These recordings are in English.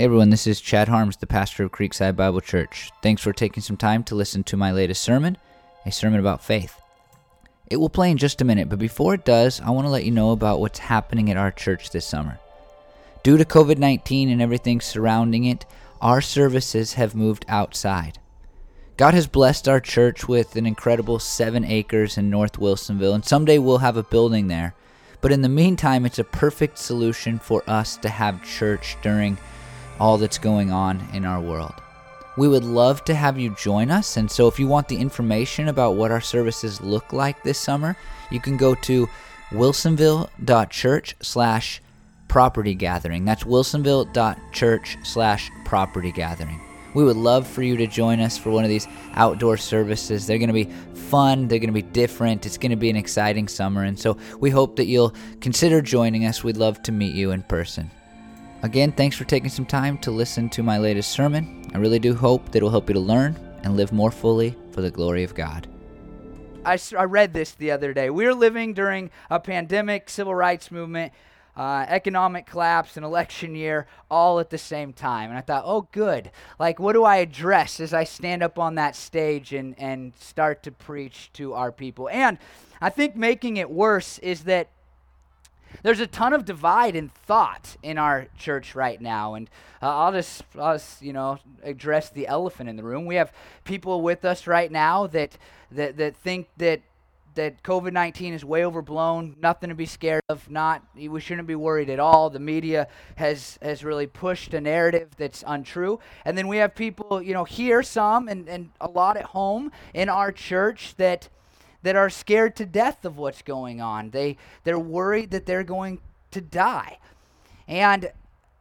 Hey everyone, this is Chad Harms, the pastor of Creekside Bible Church. Thanks for taking some time to listen to my latest sermon, a sermon about faith. It will play in just a minute, but before it does, I want to let you know about what's happening at our church this summer. Due to COVID 19 and everything surrounding it, our services have moved outside. God has blessed our church with an incredible seven acres in North Wilsonville, and someday we'll have a building there. But in the meantime, it's a perfect solution for us to have church during all that's going on in our world. We would love to have you join us, and so if you want the information about what our services look like this summer, you can go to wilsonville.church slash property gathering. That's wilsonville.church slash property gathering. We would love for you to join us for one of these outdoor services. They're going to be fun, they're going to be different, it's going to be an exciting summer, and so we hope that you'll consider joining us. We'd love to meet you in person. Again, thanks for taking some time to listen to my latest sermon. I really do hope that it will help you to learn and live more fully for the glory of God. I, I read this the other day. We're living during a pandemic, civil rights movement, uh, economic collapse, and election year all at the same time. And I thought, oh, good. Like, what do I address as I stand up on that stage and, and start to preach to our people? And I think making it worse is that there's a ton of divide in thought in our church right now, and uh, I'll just, I'll just, you know, address the elephant in the room. We have people with us right now that that that think that that COVID 19 is way overblown, nothing to be scared of, not we shouldn't be worried at all. The media has has really pushed a narrative that's untrue. And then we have people, you know, here some and, and a lot at home in our church that that are scared to death of what's going on. They they're worried that they're going to die. And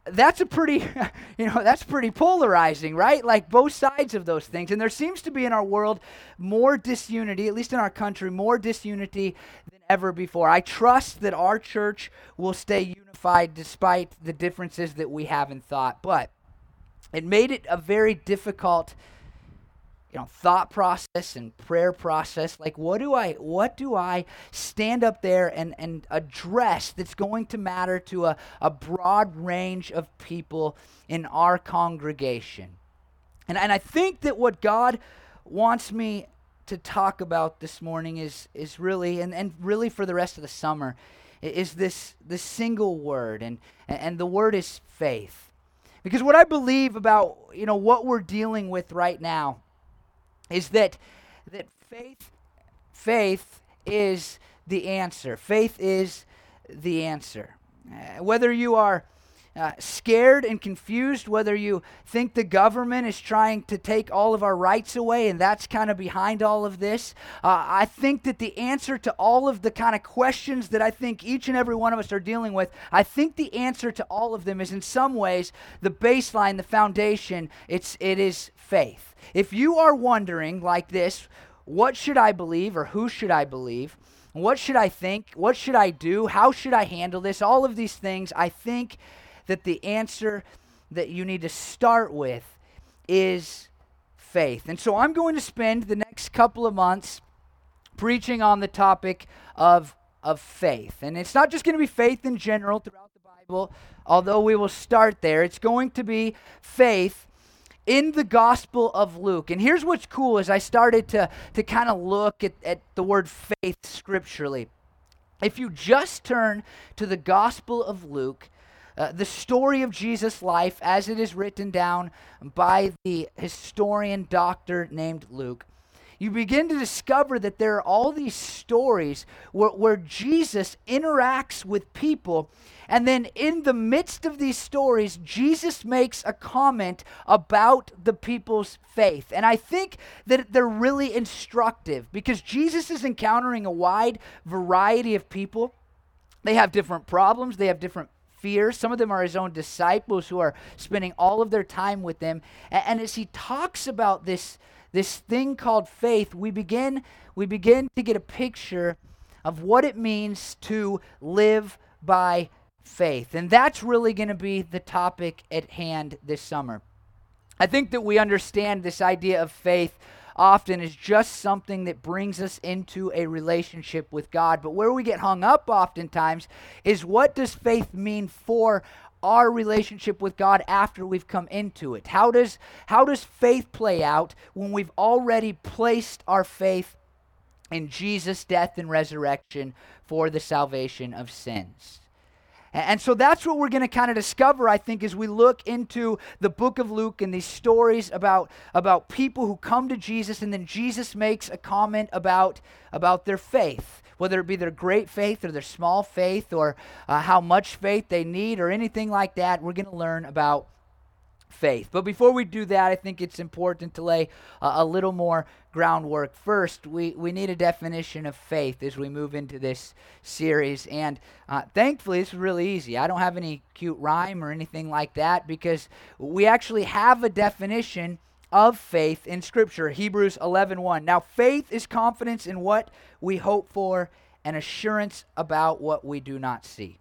that's a pretty you know that's pretty polarizing right like both sides of those things and there seems to be in our world more disunity at least in our country more disunity than ever before i trust that our church will stay unified despite the differences that we have in thought but it made it a very difficult you know thought process and prayer process. Like what do i what do i stand up there and and address that's going to matter to a, a broad range of people in our congregation? And and i think that what god wants me to talk about this morning is is really and, and really for the rest of the summer is this this single word. And and the word is faith. Because what i believe about you know what we're dealing with right now is that that faith faith is the answer. Faith is the answer. Uh, whether you are uh, scared and confused, whether you think the government is trying to take all of our rights away and that's kind of behind all of this, uh, I think that the answer to all of the kind of questions that I think each and every one of us are dealing with, I think the answer to all of them is in some ways the baseline, the foundation, it's, it is faith. If you are wondering like this, what should I believe or who should I believe? What should I think? What should I do? How should I handle this? All of these things, I think that the answer that you need to start with is faith. And so I'm going to spend the next couple of months preaching on the topic of of faith. And it's not just going to be faith in general throughout the Bible, although we will start there. It's going to be faith in the Gospel of Luke. And here's what's cool as I started to, to kind of look at, at the word faith scripturally. If you just turn to the Gospel of Luke, uh, the story of Jesus' life as it is written down by the historian doctor named Luke, you begin to discover that there are all these stories where, where Jesus interacts with people. And then, in the midst of these stories, Jesus makes a comment about the people's faith. And I think that they're really instructive because Jesus is encountering a wide variety of people. They have different problems, they have different fears. Some of them are his own disciples who are spending all of their time with. And, and as he talks about this, this thing called faith, we begin, we begin to get a picture of what it means to live by faith. And that's really going to be the topic at hand this summer. I think that we understand this idea of faith often is just something that brings us into a relationship with God. But where we get hung up oftentimes is what does faith mean for our relationship with God after we've come into it? How does, how does faith play out when we've already placed our faith in Jesus' death and resurrection for the salvation of sins? And so that's what we're going to kind of discover, I think, as we look into the book of Luke and these stories about, about people who come to Jesus and then Jesus makes a comment about, about their faith whether it be their great faith or their small faith or uh, how much faith they need or anything like that. We're going to learn about faith. But before we do that, I think it's important to lay uh, a little more groundwork. First, we, we need a definition of faith as we move into this series. And uh, thankfully, it's really easy. I don't have any cute rhyme or anything like that because we actually have a definition of faith in Scripture. Hebrews 11 1. Now, faith is confidence in what we hope for and assurance about what we do not see.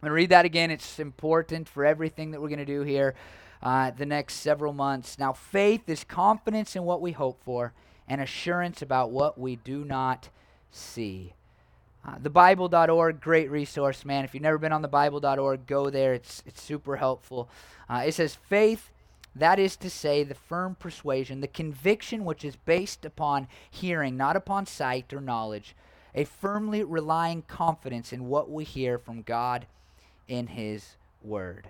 I'm going to read that again. It's important for everything that we're going to do here uh, the next several months. Now, faith is confidence in what we hope for and assurance about what we do not see. Uh, thebible.org, great resource, man. If you've never been on thebible.org, go there. It's, it's super helpful. Uh, it says, faith that is to say, the firm persuasion, the conviction which is based upon hearing, not upon sight or knowledge, a firmly relying confidence in what we hear from God in His Word.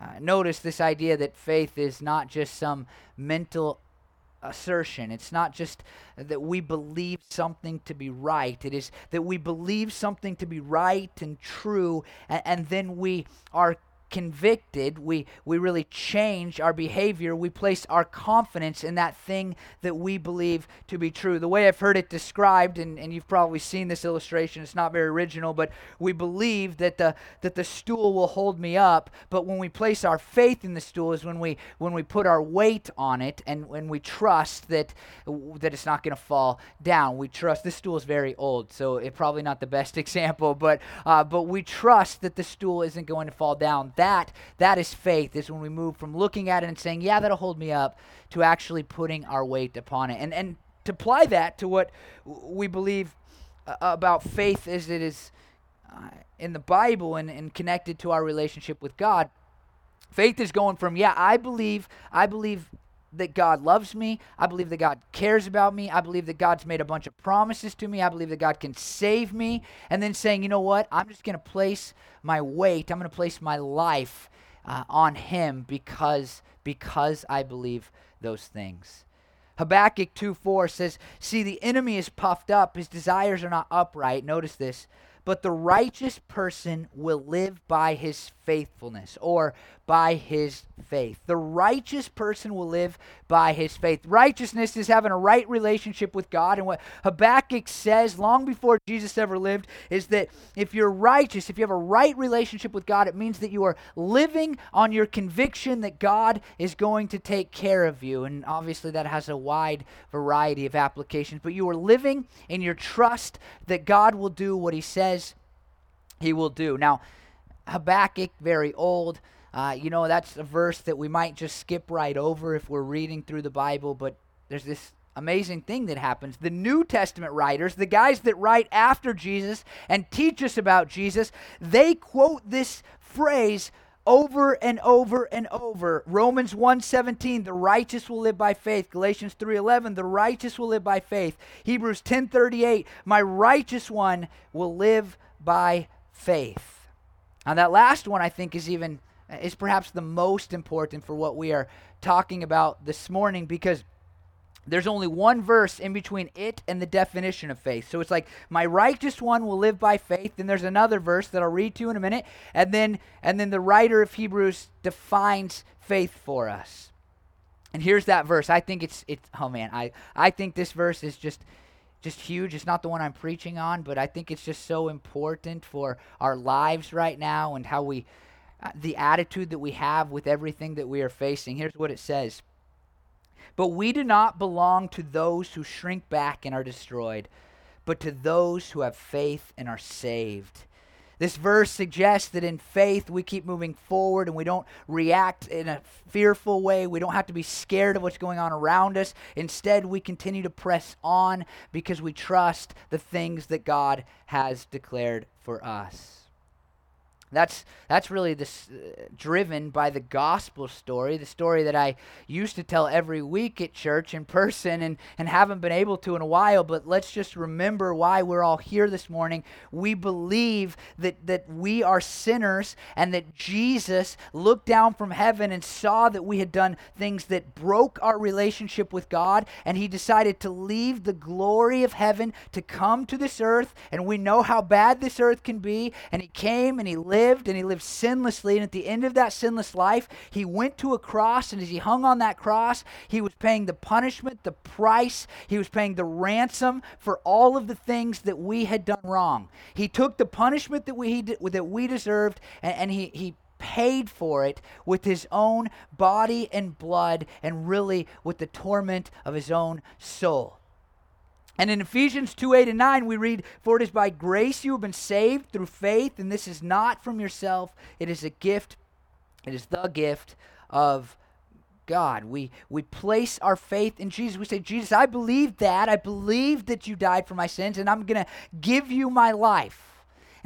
Uh, notice this idea that faith is not just some mental assertion. It's not just that we believe something to be right. It is that we believe something to be right and true, and, and then we are convicted, we, we really change our behavior. We place our confidence in that thing that we believe to be true. The way I've heard it described, and, and you've probably seen this illustration, it's not very original, but we believe that the, that the stool will hold me up. But when we place our faith in the stool is when we, when we put our weight on it and when we trust that, that it's not going to fall down. We trust, this stool is very old, so it's probably not the best example, but, uh, but we trust that the stool isn't going to fall down that that is faith is when we move from looking at it and saying yeah that'll hold me up to actually putting our weight upon it. And and to apply that to what we believe uh, about faith as it is uh, in the bible and, and connected to our relationship with god faith is going from yeah i believe i believe that God loves me. I believe that God cares about me. I believe that God's made a bunch of promises to me. I believe that God can save me. And then saying, you know what? I'm just going to place my weight, I'm going to place my life uh, on Him because, because I believe those things. Habakkuk 2 4 says, See, the enemy is puffed up, his desires are not upright. Notice this. But the righteous person will live by his faithfulness or by his faith. The righteous person will live by his faith. Righteousness is having a right relationship with God. And what Habakkuk says long before Jesus ever lived is that if you're righteous, if you have a right relationship with God, it means that you are living on your conviction that God is going to take care of you. And obviously, that has a wide variety of applications. But you are living in your trust that God will do what he says he will do. Now, Habakkuk, very old. Uh, you know, that's a verse that we might just skip right over if we're reading through the Bible, but there's this amazing thing that happens. The New Testament writers, the guys that write after Jesus and teach us about Jesus, they quote this phrase over and over and over. Romans 1:17, the righteous will live by faith. Galatians 3:11, the righteous will live by faith. Hebrews 10:38, my righteous one will live by faith. And that last one I think is even is perhaps the most important for what we are talking about this morning because there's only one verse in between it and the definition of faith. So it's like my righteous one will live by faith. Then there's another verse that I'll read to you in a minute, and then and then the writer of Hebrews defines faith for us. And here's that verse. I think it's it's oh man, I I think this verse is just just huge. It's not the one I'm preaching on, but I think it's just so important for our lives right now and how we, uh, the attitude that we have with everything that we are facing. Here's what it says But we do not belong to those who shrink back and are destroyed, but to those who have faith and are saved. This verse suggests that in faith we keep moving forward and we don't react in a fearful way. We don't have to be scared of what's going on around us. Instead, we continue to press on because we trust the things that God has declared for us. That's that's really this uh, driven by the gospel story, the story that I used to tell every week at church in person and and haven't been able to in a while, but let's just remember why we're all here this morning. We believe that that we are sinners and that Jesus looked down from heaven and saw that we had done things that broke our relationship with God and he decided to leave the glory of heaven to come to this earth and we know how bad this earth can be and he came and he lived lived and he lived sinlessly. And at the end of that sinless life, he went to a cross. And as he hung on that cross, he was paying the punishment, the price, he was paying the ransom for all of the things that we had done wrong. He took the punishment that we, that we deserved and, and he, he paid for it with his own body and blood and really with the torment of his own soul. And in Ephesians 2 8 and 9, we read, For it is by grace you have been saved through faith, and this is not from yourself. It is a gift. It is the gift of God. We, we place our faith in Jesus. We say, Jesus, I believe that. I believe that you died for my sins, and I'm going to give you my life.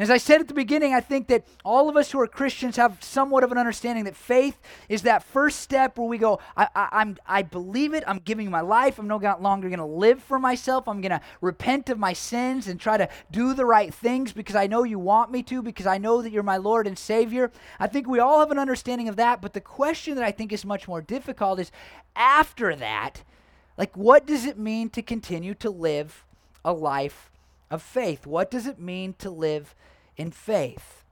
As I said at the beginning, I think that all of us who are Christians have somewhat of an understanding that faith is that first step where we go, I, I, I'm, I believe it, I'm giving my life, I'm no longer going to live for myself, I'm going to repent of my sins and try to do the right things because I know you want me to, because I know that you're my Lord and Savior. I think we all have an understanding of that, but the question that I think is much more difficult is after that, like, what does it mean to continue to live a life of faith? What does it mean to live in faith.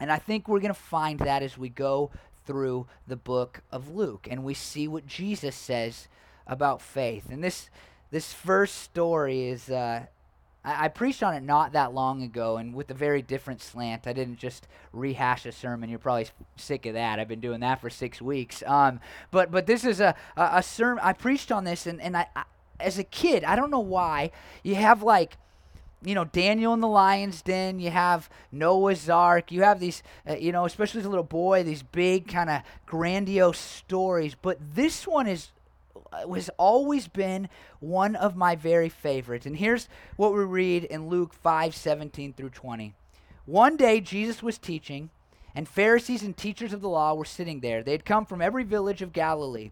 And I think we're going to find that as we go through the book of Luke and we see what Jesus says about faith. And this this first story is uh, I, I, preached on it not that long ago and with a very different slant. I didn't just rehash a sermon. You're probably sick of that. I've been doing that for six weeks. Um, but but this is a a, a sermon. I preached on this and and I, I as a kid I don't know why you have like you know Daniel in the lion's den. You have Noah's Ark. You have these, uh, you know, especially as a little boy, these big kind of grandiose stories. But this one is uh, has always been one of my very favorites. And here's what we read in Luke 5 17 through 20. One day Jesus was teaching, and Pharisees and teachers of the law were sitting there. They had come from every village of Galilee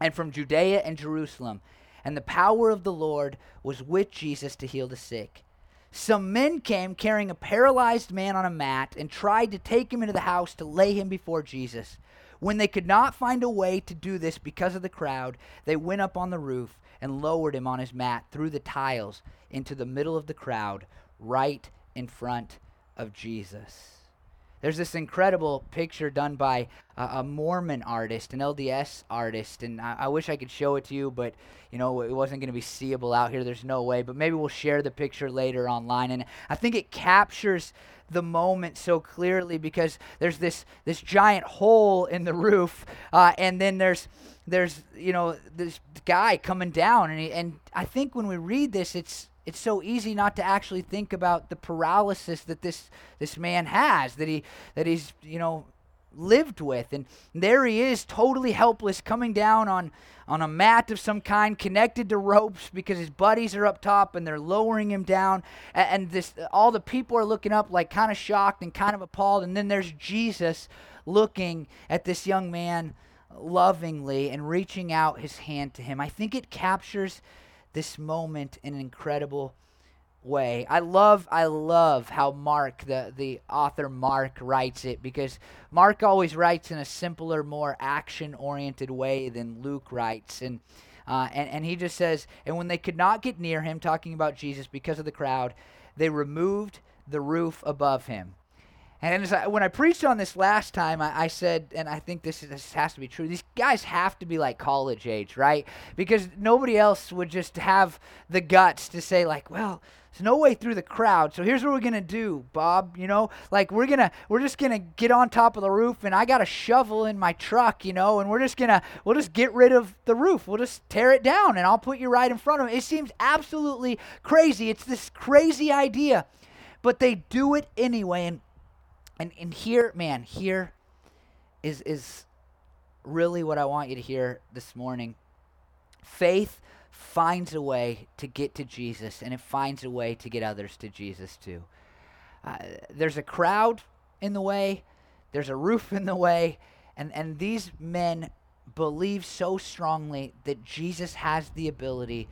and from Judea and Jerusalem and the power of the Lord was with Jesus to heal the sick. Some men came carrying a paralyzed man on a mat and tried to take him into the house to lay him before Jesus. When they could not find a way to do this because of the crowd, they went up on the roof and lowered him on his mat through the tiles into the middle of the crowd, right in front of Jesus. There's this incredible picture done by a, Mormon artist, an LDS artist, and I, I, wish I could show it to you, but you know it wasn't going to be seeable out here. There's no way, but maybe we'll share the picture later online. And I think it captures the moment so clearly because there's this this giant hole in the roof, uh, and then there's there's you know this guy coming down, and he, and I think when we read this, it's it's so easy not to actually think about the paralysis that this this man has that he that he's you know lived with. And there he is totally helpless coming down on on a mat of some kind connected to ropes because his buddies are up top and they're lowering him down. And, this all the people are looking up like kind of shocked and kind of appalled. And then there's Jesus looking at this young man lovingly and reaching out his hand to him. I think it captures this moment in an incredible way. I love I love how Mark the the author Mark writes it because Mark always writes in a simpler, more action-oriented way than Luke writes and uh, and, and he just says, and when they could not get near him, talking about Jesus because of the crowd, they removed the roof above him. And I, uh, when I preached on this last time, I, I said, and I think this, is, this has to be true, these guys have to be like college age, right? Because nobody else would just have the guts to say, like, well, there's no way through the crowd. So here's what we're gonna do, Bob. You know, like we're gonna we're just gonna get on top of the roof, and I got a shovel in my truck, you know, and we're just gonna we'll just get rid of the roof. We'll just tear it down, and I'll put you right in front of it. It seems absolutely crazy. It's this crazy idea, but they do it anyway, and and and here, man, here is is really what I want you to hear this morning. Faith finds a way to get to Jesus, and it finds a way to get others to Jesus too. Uh, there's a crowd in the way, there's a roof in the way, and, and these men believe so strongly that Jesus has the ability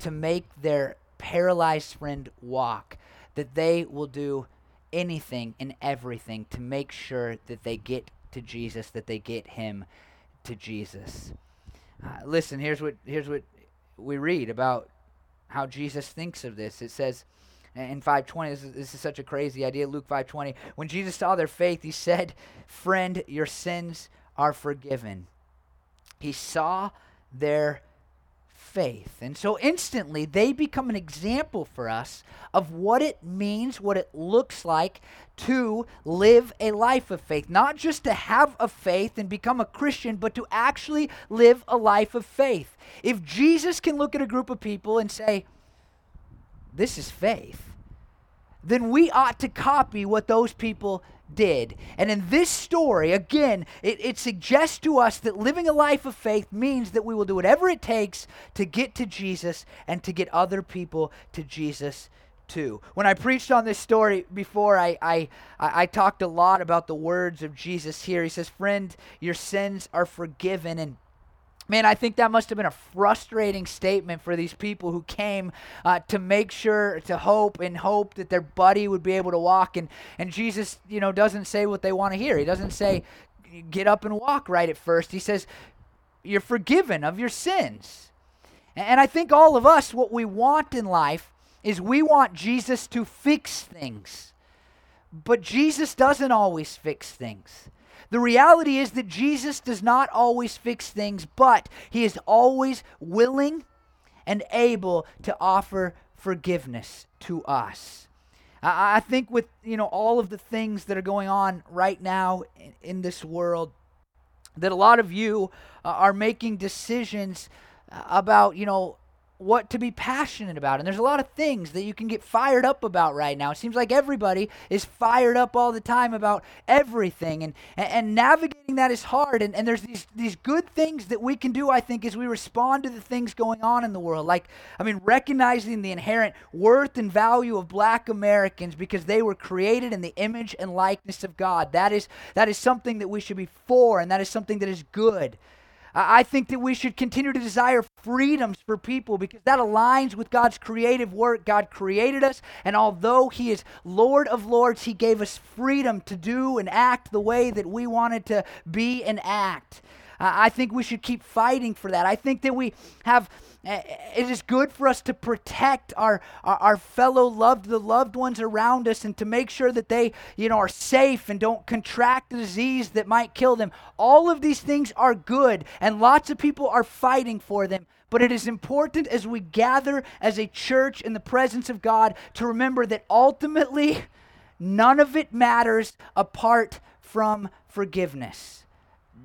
to make their paralyzed friend walk that they will do anything and everything to make sure that they get to Jesus, that they get him to Jesus. Uh, listen, here's what here's what we read about how Jesus thinks of this. It says in 520 this is, this is such a crazy idea luke 520 when jesus saw their faith he said friend your sins are forgiven he saw their faith. And so instantly they become an example for us of what it means, what it looks like to live a life of faith. Not just to have a faith and become a Christian, but to actually live a life of faith. If Jesus can look at a group of people and say, This is faith, then we ought to copy what those people did. And in this story, again, it, it, suggests to us that living a life of faith means that we will do whatever it takes to get to Jesus and to get other people to Jesus too. When I preached on this story before, I, I, I, talked a lot about the words of Jesus here. He says, Friend, your sins are forgiven. And Man, I think that must have been a frustrating statement for these people who came uh, to make sure, to hope and hope that their buddy would be able to walk. And, and Jesus, you know, doesn't say what they want to hear. He doesn't say, get up and walk right at first. He says, you're forgiven of your sins. And I think all of us, what we want in life is we want Jesus to fix things. But Jesus doesn't always fix things. The reality is that Jesus does not always fix things, but he is always willing and able to offer forgiveness to us. I, think with you know all of the things that are going on right now in, in this world, that a lot of you uh, are making decisions uh, about you know what to be passionate about. And there's a lot of things that you can get fired up about right now. It seems like everybody is fired up all the time about everything. And, and, and, navigating that is hard. And, and there's these, these good things that we can do, I think, as we respond to the things going on in the world. Like, I mean, recognizing the inherent worth and value of black Americans because they were created in the image and likeness of God. That is, that is something that we should be for, and that is something that is good. I think that we should continue to desire freedoms for people because that aligns with God's creative work. God created us, and although He is Lord of Lords, He gave us freedom to do and act the way that we wanted to be and act. I think we should keep fighting for that. I think that we have eh, eh, it is good for us to protect our, our, our, fellow loved the loved ones around us and to make sure that they you know are safe and don't contract the disease that might kill them all of these things are good and lots of people are fighting for them but it is important as we gather as a church in the presence of god to remember that ultimately none of it matters apart from forgiveness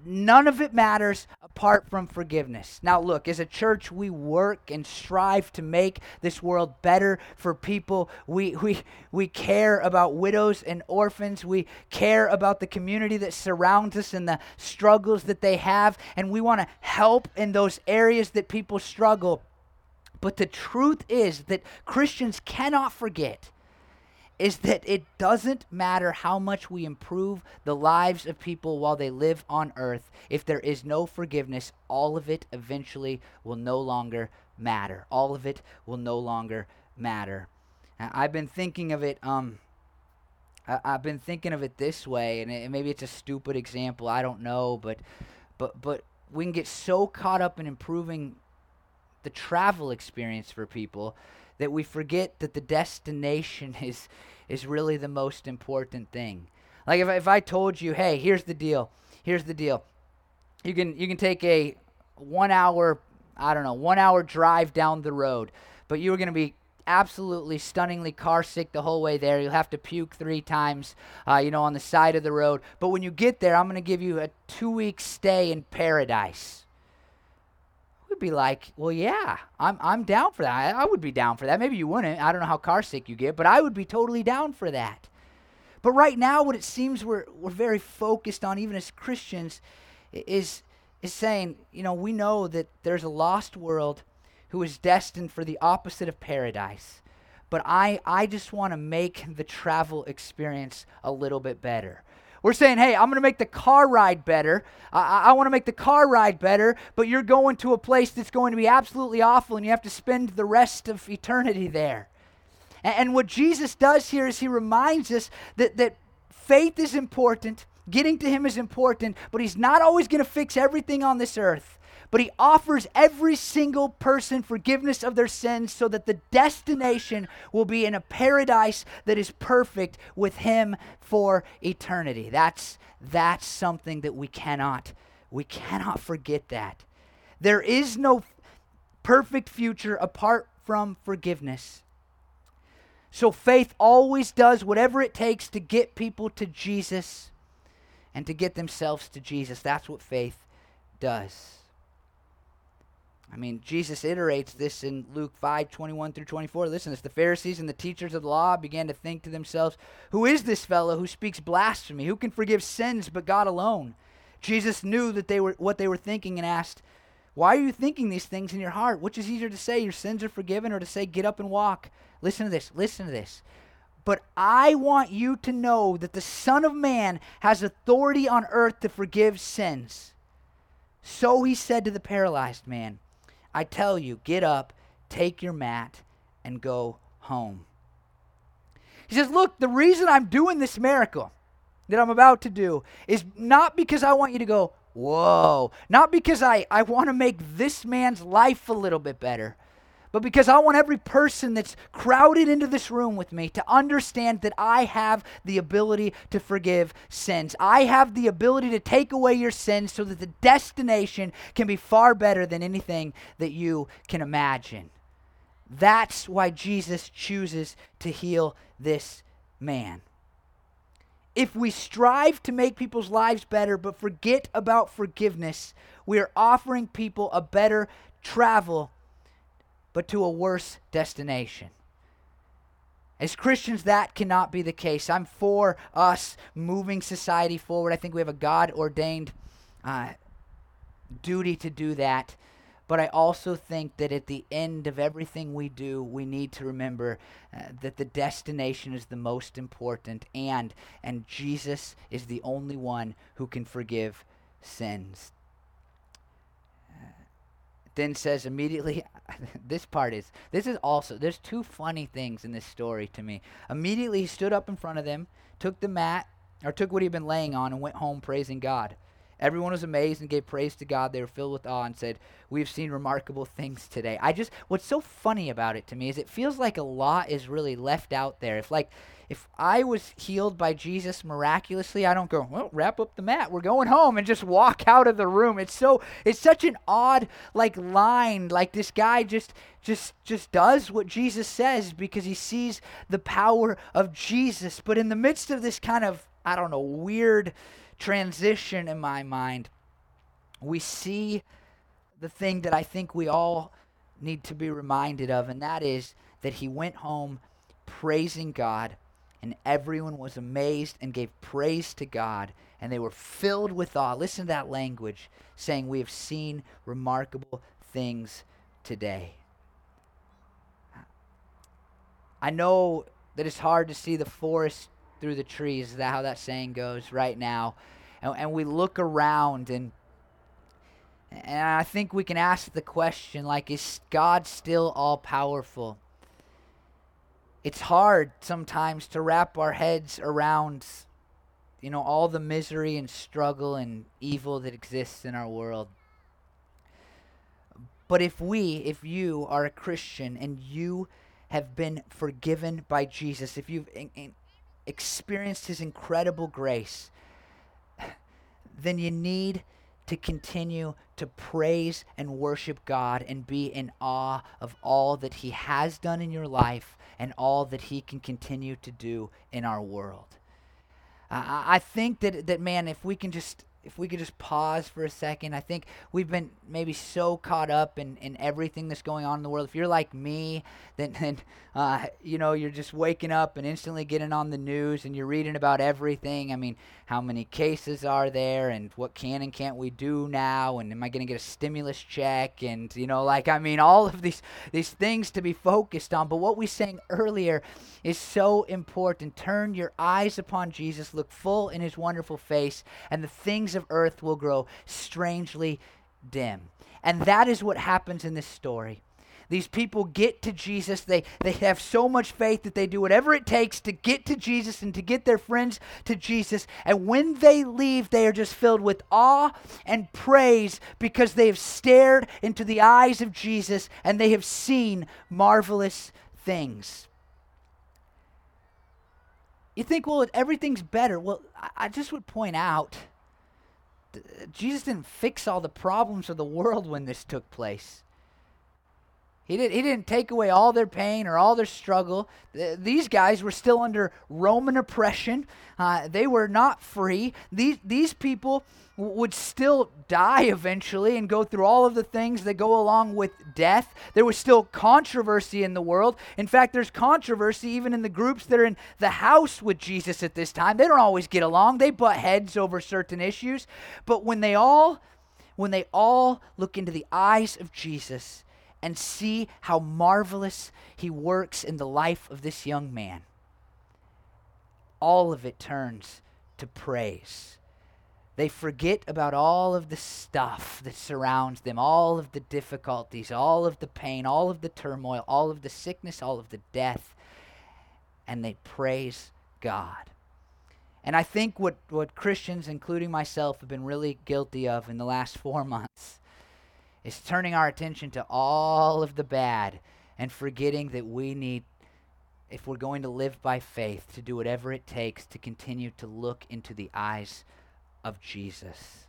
None of it matters apart from forgiveness. Now, look, as a church, we work and strive to make this world better for people. We, we, we care about widows and orphans. We care about the community that surrounds us and the struggles that they have. And we want to help in those areas that people struggle. But the truth is that Christians cannot forget is that it doesn't matter how much we improve the lives of people while they live on earth. If there is no forgiveness, all of it eventually will no longer matter. All of it will no longer matter. I've been thinking of it. Um, I, have been thinking of it this way, and it, maybe it's a stupid example. I don't know, but, but, but we can get so caught up in improving the travel experience for people that we forget that the destination is is really the most important thing. Like if, if I told you, hey, here's the deal, here's the deal. You can you can take a one hour, I don't know, one hour drive down the road, but you are going to be absolutely stunningly car sick the whole way there. You'll have to puke three times, uh, you know, on the side of the road. But when you get there, I'm going to give you a two week stay in paradise would be like, well, yeah, I'm, I'm down for that. I, I would be down for that. Maybe you wouldn't. I don't know how car sick you get, but I would be totally down for that. But right now, what it seems we're, we're very focused on, even as Christians, is, is saying, you know, we know that there's a lost world who is destined for the opposite of paradise. But I, I just want to make the travel experience a little bit better. We're saying, hey, I'm going to make the car ride better. I, I want to make the car ride better, but you're going to a place that's going to be absolutely awful and you have to spend the rest of eternity there. And, and what Jesus does here is he reminds us that, that faith is important, getting to him is important, but he's not always going to fix everything on this earth but he offers every single person forgiveness of their sins so that the destination will be in a paradise that is perfect with him for eternity. That's that's something that we cannot we cannot forget that. There is no perfect future apart from forgiveness. So faith always does whatever it takes to get people to Jesus and to get themselves to Jesus. That's what faith does. I mean, Jesus iterates this in Luke 5 21 through 24. Listen, as the Pharisees and the teachers of the law began to think to themselves, Who is this fellow who speaks blasphemy? Who can forgive sins but God alone? Jesus knew that they were what they were thinking and asked, Why are you thinking these things in your heart? Which is easier to say, Your sins are forgiven, or to say, Get up and walk? Listen to this. Listen to this. But I want you to know that the Son of Man has authority on earth to forgive sins. So he said to the paralyzed man, I tell you, get up, take your mat, and go home. He says, Look, the reason I'm doing this miracle that I'm about to do is not because I want you to go, Whoa, not because I, I want to make this man's life a little bit better, but because I want every person that's crowded into this room with me to understand that I have the ability to forgive sins. I have the ability to take away your sins so that the destination can be far better than anything that you can imagine. That's why Jesus chooses to heal this man. If we strive to make people's lives better but forget about forgiveness, we are offering people a better travel but to a worse destination. As Christians, that cannot be the case. I'm for us moving society forward. I think we have a God ordained uh, duty to do that. But I also think that at the end of everything we do, we need to remember uh, that the destination is the most important, and and Jesus is the only one who can forgive sins then says immediately this part is this is also there's two funny things in this story to me. Immediately he stood up in front of them took the mat or took what he'd been laying on and went home praising god. Everyone was amazed and gave praise to god. They were filled with awe and said we've seen remarkable things today. I just what's so funny about it to me is it feels like a lot is really left out there. If like if I was healed by Jesus miraculously, I don't go, well, wrap up the mat. We're going home and just walk out of the room. It's so it's such an odd like line. Like this guy just just just does what Jesus says because he sees the power of Jesus. But in the midst of this kind of, I don't know, weird transition in my mind, we see the thing that I think we all need to be reminded of, and that is that he went home praising God and everyone was amazed and gave praise to God, and they were filled with awe. Listen to that language, saying, We have seen remarkable things today. I know that it's hard to see the forest through the trees. Is that how that saying goes right now? And, and we look around and and I think we can ask the question like, is God still all powerful? It's hard sometimes to wrap our heads around you know all the misery and struggle and evil that exists in our world. But if we if you are a christian and you have been forgiven by jesus if you've in, in experienced his incredible grace then you need to continue to praise and worship God and be in awe of all that He has done in your life and all that He can continue to do in our world. I think that, that, man, if we can just if we could just pause for a second. I think we've been maybe so caught up in, in everything that's going on in the world. If you're like me, then, then uh, you know, you're just waking up and instantly getting on the news and you're reading about everything. I mean, how many cases are there and what can and can't we do now? And am I going to get a stimulus check? And, you know, like, I mean, all of these, these things to be focused on. But what we sang earlier is so important. Turn your eyes upon Jesus, look full in his wonderful face, and the things of earth will grow strangely dim. And that is what happens in this story. These people get to Jesus. They, they have so much faith that they do whatever it takes to get to Jesus and to get their friends to Jesus. And when they leave, they are just filled with awe and praise because they have stared into the eyes of Jesus and they have seen marvelous things. You think, well, everything's better. Well, I just would point out Jesus didn't fix all the problems of the world when this took place. He, did, he didn't take away all their pain or all their struggle. Th- these guys were still under Roman oppression. Uh, they were not free. These, these people would still die eventually and go through all of the things that go along with death. There was still controversy in the world. In fact, there's controversy even in the groups that are in the house with Jesus at this time. They don't always get along, they butt heads over certain issues. But when they all when they all look into the eyes of Jesus, and see how marvelous he works in the life of this young man, all of it turns to praise. They forget about all of the stuff that surrounds them, all of the difficulties, all of the pain, all of the turmoil, all of the sickness, all of the death, and they praise God. And I think what, what Christians, including myself, have been really guilty of in the last four months is turning our attention to all of the bad and forgetting that we need, if we're going to live by faith, to do whatever it takes to continue to look into the eyes of Jesus.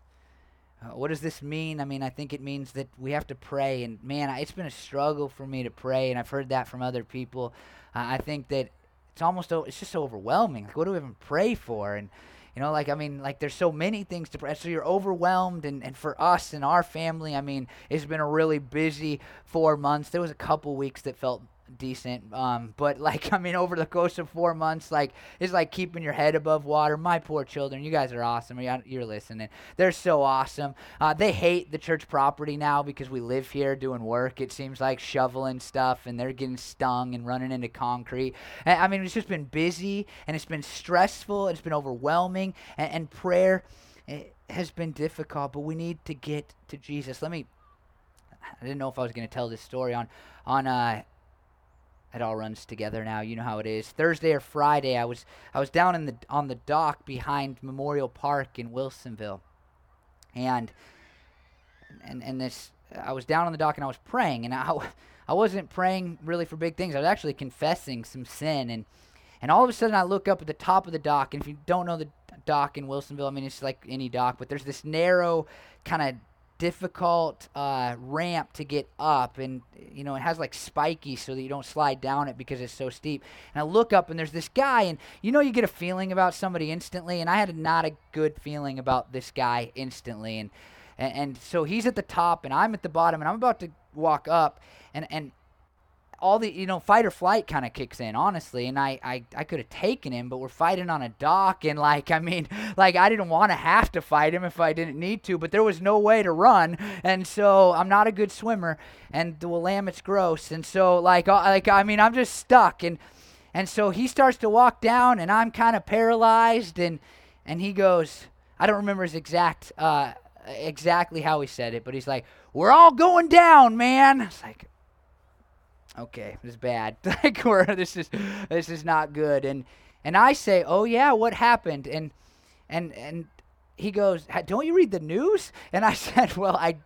Uh, what does this mean? I mean, I think it means that we have to pray. And man, it's been a struggle for me to pray, and I've heard that from other people. Uh, I think that it's almost, it's just so overwhelming. Like, what do we even pray for? And you know, like, I mean, like, there's so many things to. So you're overwhelmed. And, and for us and our family, I mean, it's been a really busy four months. There was a couple weeks that felt decent. Um, but like I mean, over the course of four months, like it's like keeping your head above water. My poor children, you guys are awesome. You're listening. They're so awesome. Uh, they hate the church property now because we live here doing work. It seems like shoveling stuff, and they're getting stung and running into concrete. And, I mean, it's just been busy and it's been stressful. It's been overwhelming, and, and prayer has been difficult. But we need to get to Jesus. Let me. I didn't know if I was going to tell this story on on uh, it all runs together now. You know how it is. Thursday or Friday, I was I was down in the on the dock behind Memorial Park in Wilsonville, and and and this I was down on the dock and I was praying, and I I wasn't praying really for big things. I was actually confessing some sin, and and all of a sudden I look up at the top of the dock, and if you don't know the dock in Wilsonville, I mean it's like any dock, but there's this narrow kind of difficult uh, ramp to get up and you know it has like spiky so that you don't slide down it because it's so steep. And i look up and there's this guy and you know you get a feeling about somebody instantly? And i had not a good feeling about this guy instantly. And and, and so he's at the top and i'm at the bottom and i'm about to walk up and and all the you know fight or flight kind of kicks in honestly and i i, I could have taken him but we're fighting on a dock and like i mean like i didn't want to have to fight him if i didn't need to but there was no way to run and so i'm not a good swimmer and the willamette's gross and so like uh, like i mean i'm just stuck and and so he starts to walk down and i'm kind of paralyzed and and he goes i don't remember his exact uh exactly how he said it but he's like we're all going down man. It's like okay, this is bad. like we're, this is this is not good. And and I say, oh yeah, what happened? And and and he goes, don't you read the news? And I said, well, I.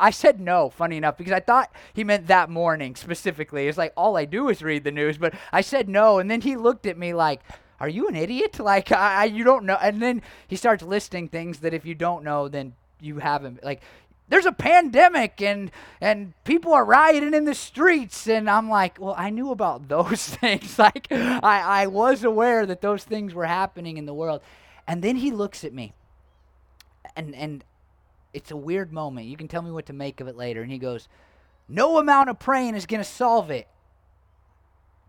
I said no, funny enough, because I thought he meant that morning specifically. It's like all I do is read the news, but I said no, and then he looked at me like, "Are you an idiot? Like I, you don't know?" And then he starts listing things that if you don't know, then you haven't. Like there's a pandemic and and people are rioting in the streets and i'm like well i knew about those things like i i was aware that those things were happening in the world and then he looks at me and and it's a weird moment. You can tell me what to make of it later. And he goes, "No amount of praying is going to solve it."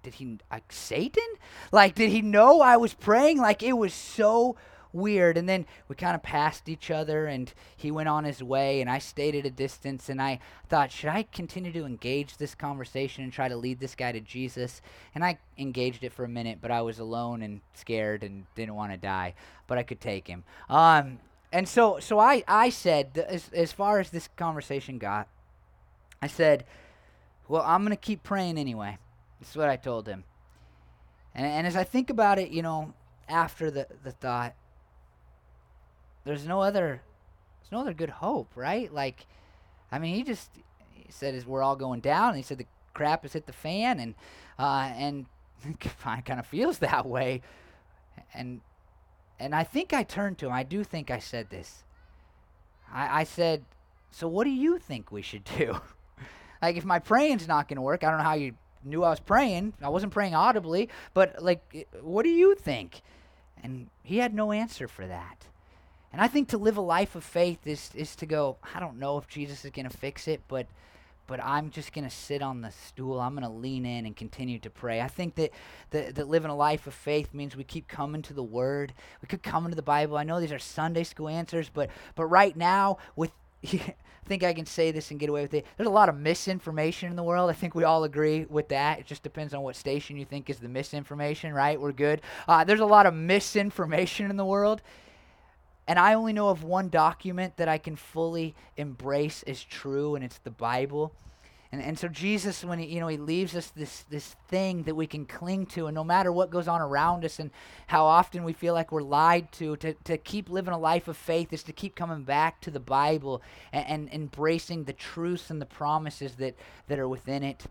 Did he like Satan? Like did he know I was praying? Like it was so weird. And then we kind of passed each other, and he went on his way, and I stayed at a distance. And I thought, should I continue to engage this conversation and try to lead this guy to Jesus? And I engaged it for a minute, but I was alone and scared and didn't want to die, but I could take him. Um, and so, so I, I said, as, as far as this conversation got, I said, well, I'm going to keep praying anyway. That's what I told him. And, and as I think about it, you know, after the, the thought, there's no other there's no other good hope, right? Like, I mean, he just he said as we're all going down, and he said the crap has hit the fan, and uh, and kind of feels that way, and and I think I turned to him. I do think I said this. I, I said, so what do you think we should do? like, if my praying's not going to work, I don't know how you knew I was praying. I wasn't praying audibly, but like, what do you think? And he had no answer for that. And I think to live a life of faith is is to go, I don't know if Jesus is going to fix it, but but I'm just going to sit on the stool. I'm going to lean in and continue to pray. I think that, that, that living a life of faith means we keep coming to the Word. We could come into the Bible. I know these are Sunday school answers, but but right now, with I think I can say this and get away with it. There's a lot of misinformation in the world. I think we all agree with that. It just depends on what station you think is the misinformation, right? We're good. Uh, there's a lot of misinformation in the world. And I only know of one document that I can fully embrace as true, and it's the Bible. And, and so Jesus, when he, you know, he leaves us this, this thing that we can cling to, and no matter what goes on around us and how often we feel like we're lied to, to, to keep living a life of faith is to keep coming back to the Bible and, and embracing the truths and the promises that, that are within it.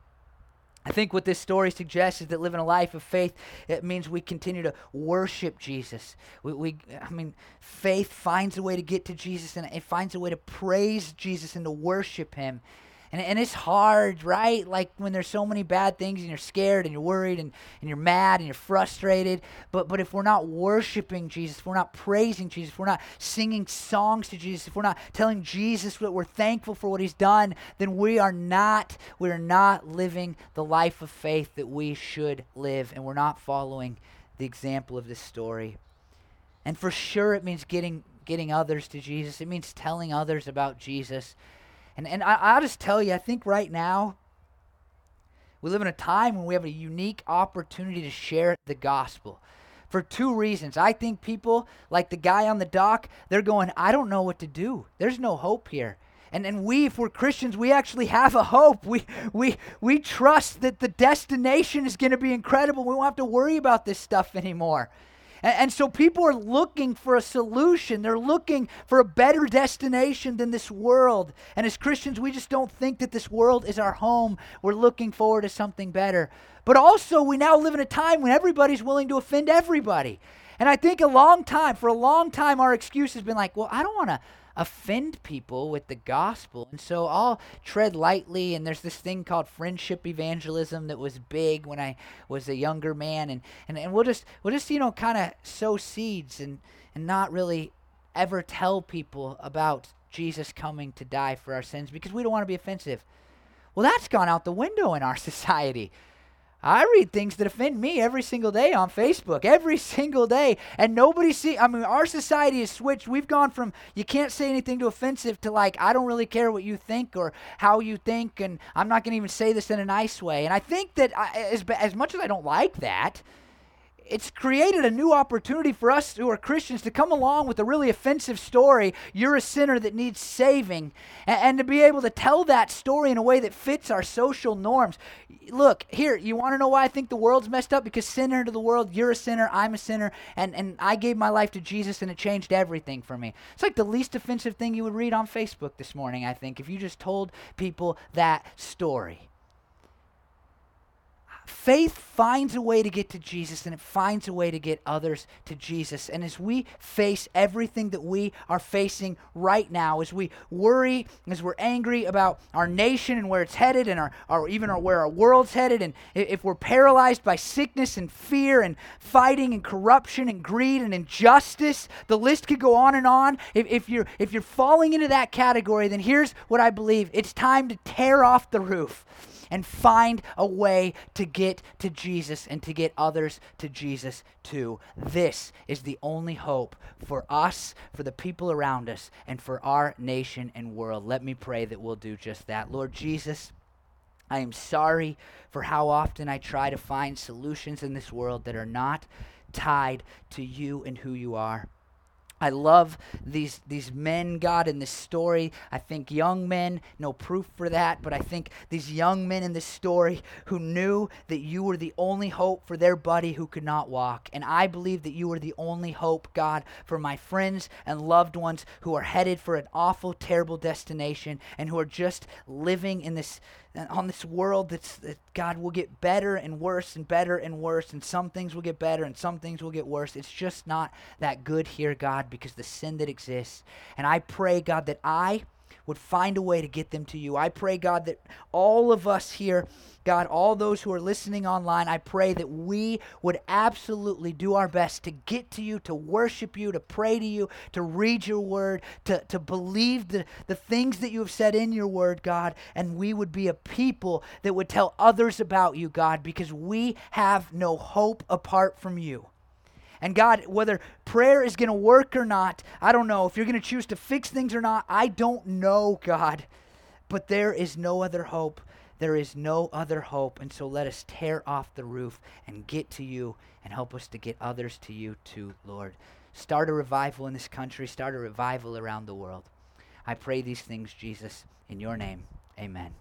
I think what this story suggests is that living a life of faith it means we continue to worship Jesus. We, we, I mean, faith finds a way to get to Jesus and it finds a way to praise Jesus and to worship Him. And, and it's hard, right? Like when there's so many bad things and you're scared and you're worried and, and you're mad and you're frustrated. But, but if we're not worshiping Jesus, if we're not praising Jesus, if we're not singing songs to Jesus, if we're not telling Jesus that we're thankful for what he's done, then we are not, we are not living the life of faith that we should live. And we're not following the example of this story. And for sure it means getting getting others to Jesus. It means telling others about Jesus. And, and I, I'll just tell you, I think right now, we live in a time when we have a unique opportunity to share the gospel for two reasons. I think people, like the guy on the dock, they're going, I don't know what to do. There's no hope here. And, and we, if we're Christians, we actually have a hope. We, we, we trust that the destination is going to be incredible. We won't have to worry about this stuff anymore. And, and, so people are looking for a solution. They're looking for a better destination than this world. And as Christians, we just don't think that this world is our home. We're looking forward to something better. But also, we now live in a time when everybody's willing to offend everybody. And I think a long time, for a long time, our excuse has been like, well, I don't want to offend people with the gospel. And so I'll tread lightly. And there's this thing called friendship evangelism that was big when I was a younger man. And, and, and we'll just, we'll just, you know, kind of sow seeds and, and not really ever tell people about Jesus coming to die for our sins because we don't want to be offensive. Well, that's gone out the window in our society. I read things that offend me every single day on Facebook, every single day. And nobody see I mean our society has switched. We've gone from you can't say anything to offensive to like I don't really care what you think or how you think and I'm not going to even say this in a nice way. And I think that I, as as much as I don't like that, it's created a new opportunity for us who are Christians to come along with a really offensive story. You're a sinner that needs saving, and, and, to be able to tell that story in a way that fits our social norms. Look, here, you want to know why I think the world's messed up? Because sinner to the world, you're a sinner, I'm a sinner, and, and I gave my life to Jesus, and it changed everything for me. It's like the least offensive thing you would read on Facebook this morning, I think, if you just told people that story faith finds a way to get to Jesus and it finds a way to get others to Jesus. And as we face everything that we are facing right now, as we worry, as we're angry about our nation and where it's headed and our, our even our, where our world's headed, and if we're paralyzed by sickness and fear and fighting and corruption and greed and injustice, the list could go on and on. If, if you're if you're falling into that category, then here's what I believe. It's time to tear off the roof and find a way to get to Jesus and to get others to Jesus too. This is the only hope for us, for the people around us, and for our nation and world. Let me pray that we'll do just that. Lord Jesus, I am sorry for how often I try to find solutions in this world that are not tied to you and who you are. I love these these men, God, in this story. I think young men, no proof for that, but I think these young men in this story who knew that you were the only hope for their buddy who could not walk. And I believe that you are the only hope, God, for my friends and loved ones who are headed for an awful, terrible destination and who are just living in this on this world that's that God will get better and worse and better and worse, and some things will get better and some things will get worse. It's just not that good here, God, because the sin that exists. And I pray, God, that I would find a way to get them to you. I pray, God, that all of us here, God, all those who are listening online, I pray that we would absolutely do our best to get to you, to worship you, to pray to you, to read your word, to, to believe the, the things that you have said in your word, God, and we would be a people that would tell others about you, God, because we have no hope apart from you. And God, whether prayer is going to work or not, I don't know. If you're going to choose to fix things or not, I don't know, God. But there is no other hope. There is no other hope. And so let us tear off the roof and get to you and help us to get others to you too, Lord. Start a revival in this country, start a revival around the world. I pray these things, Jesus, in your name. Amen.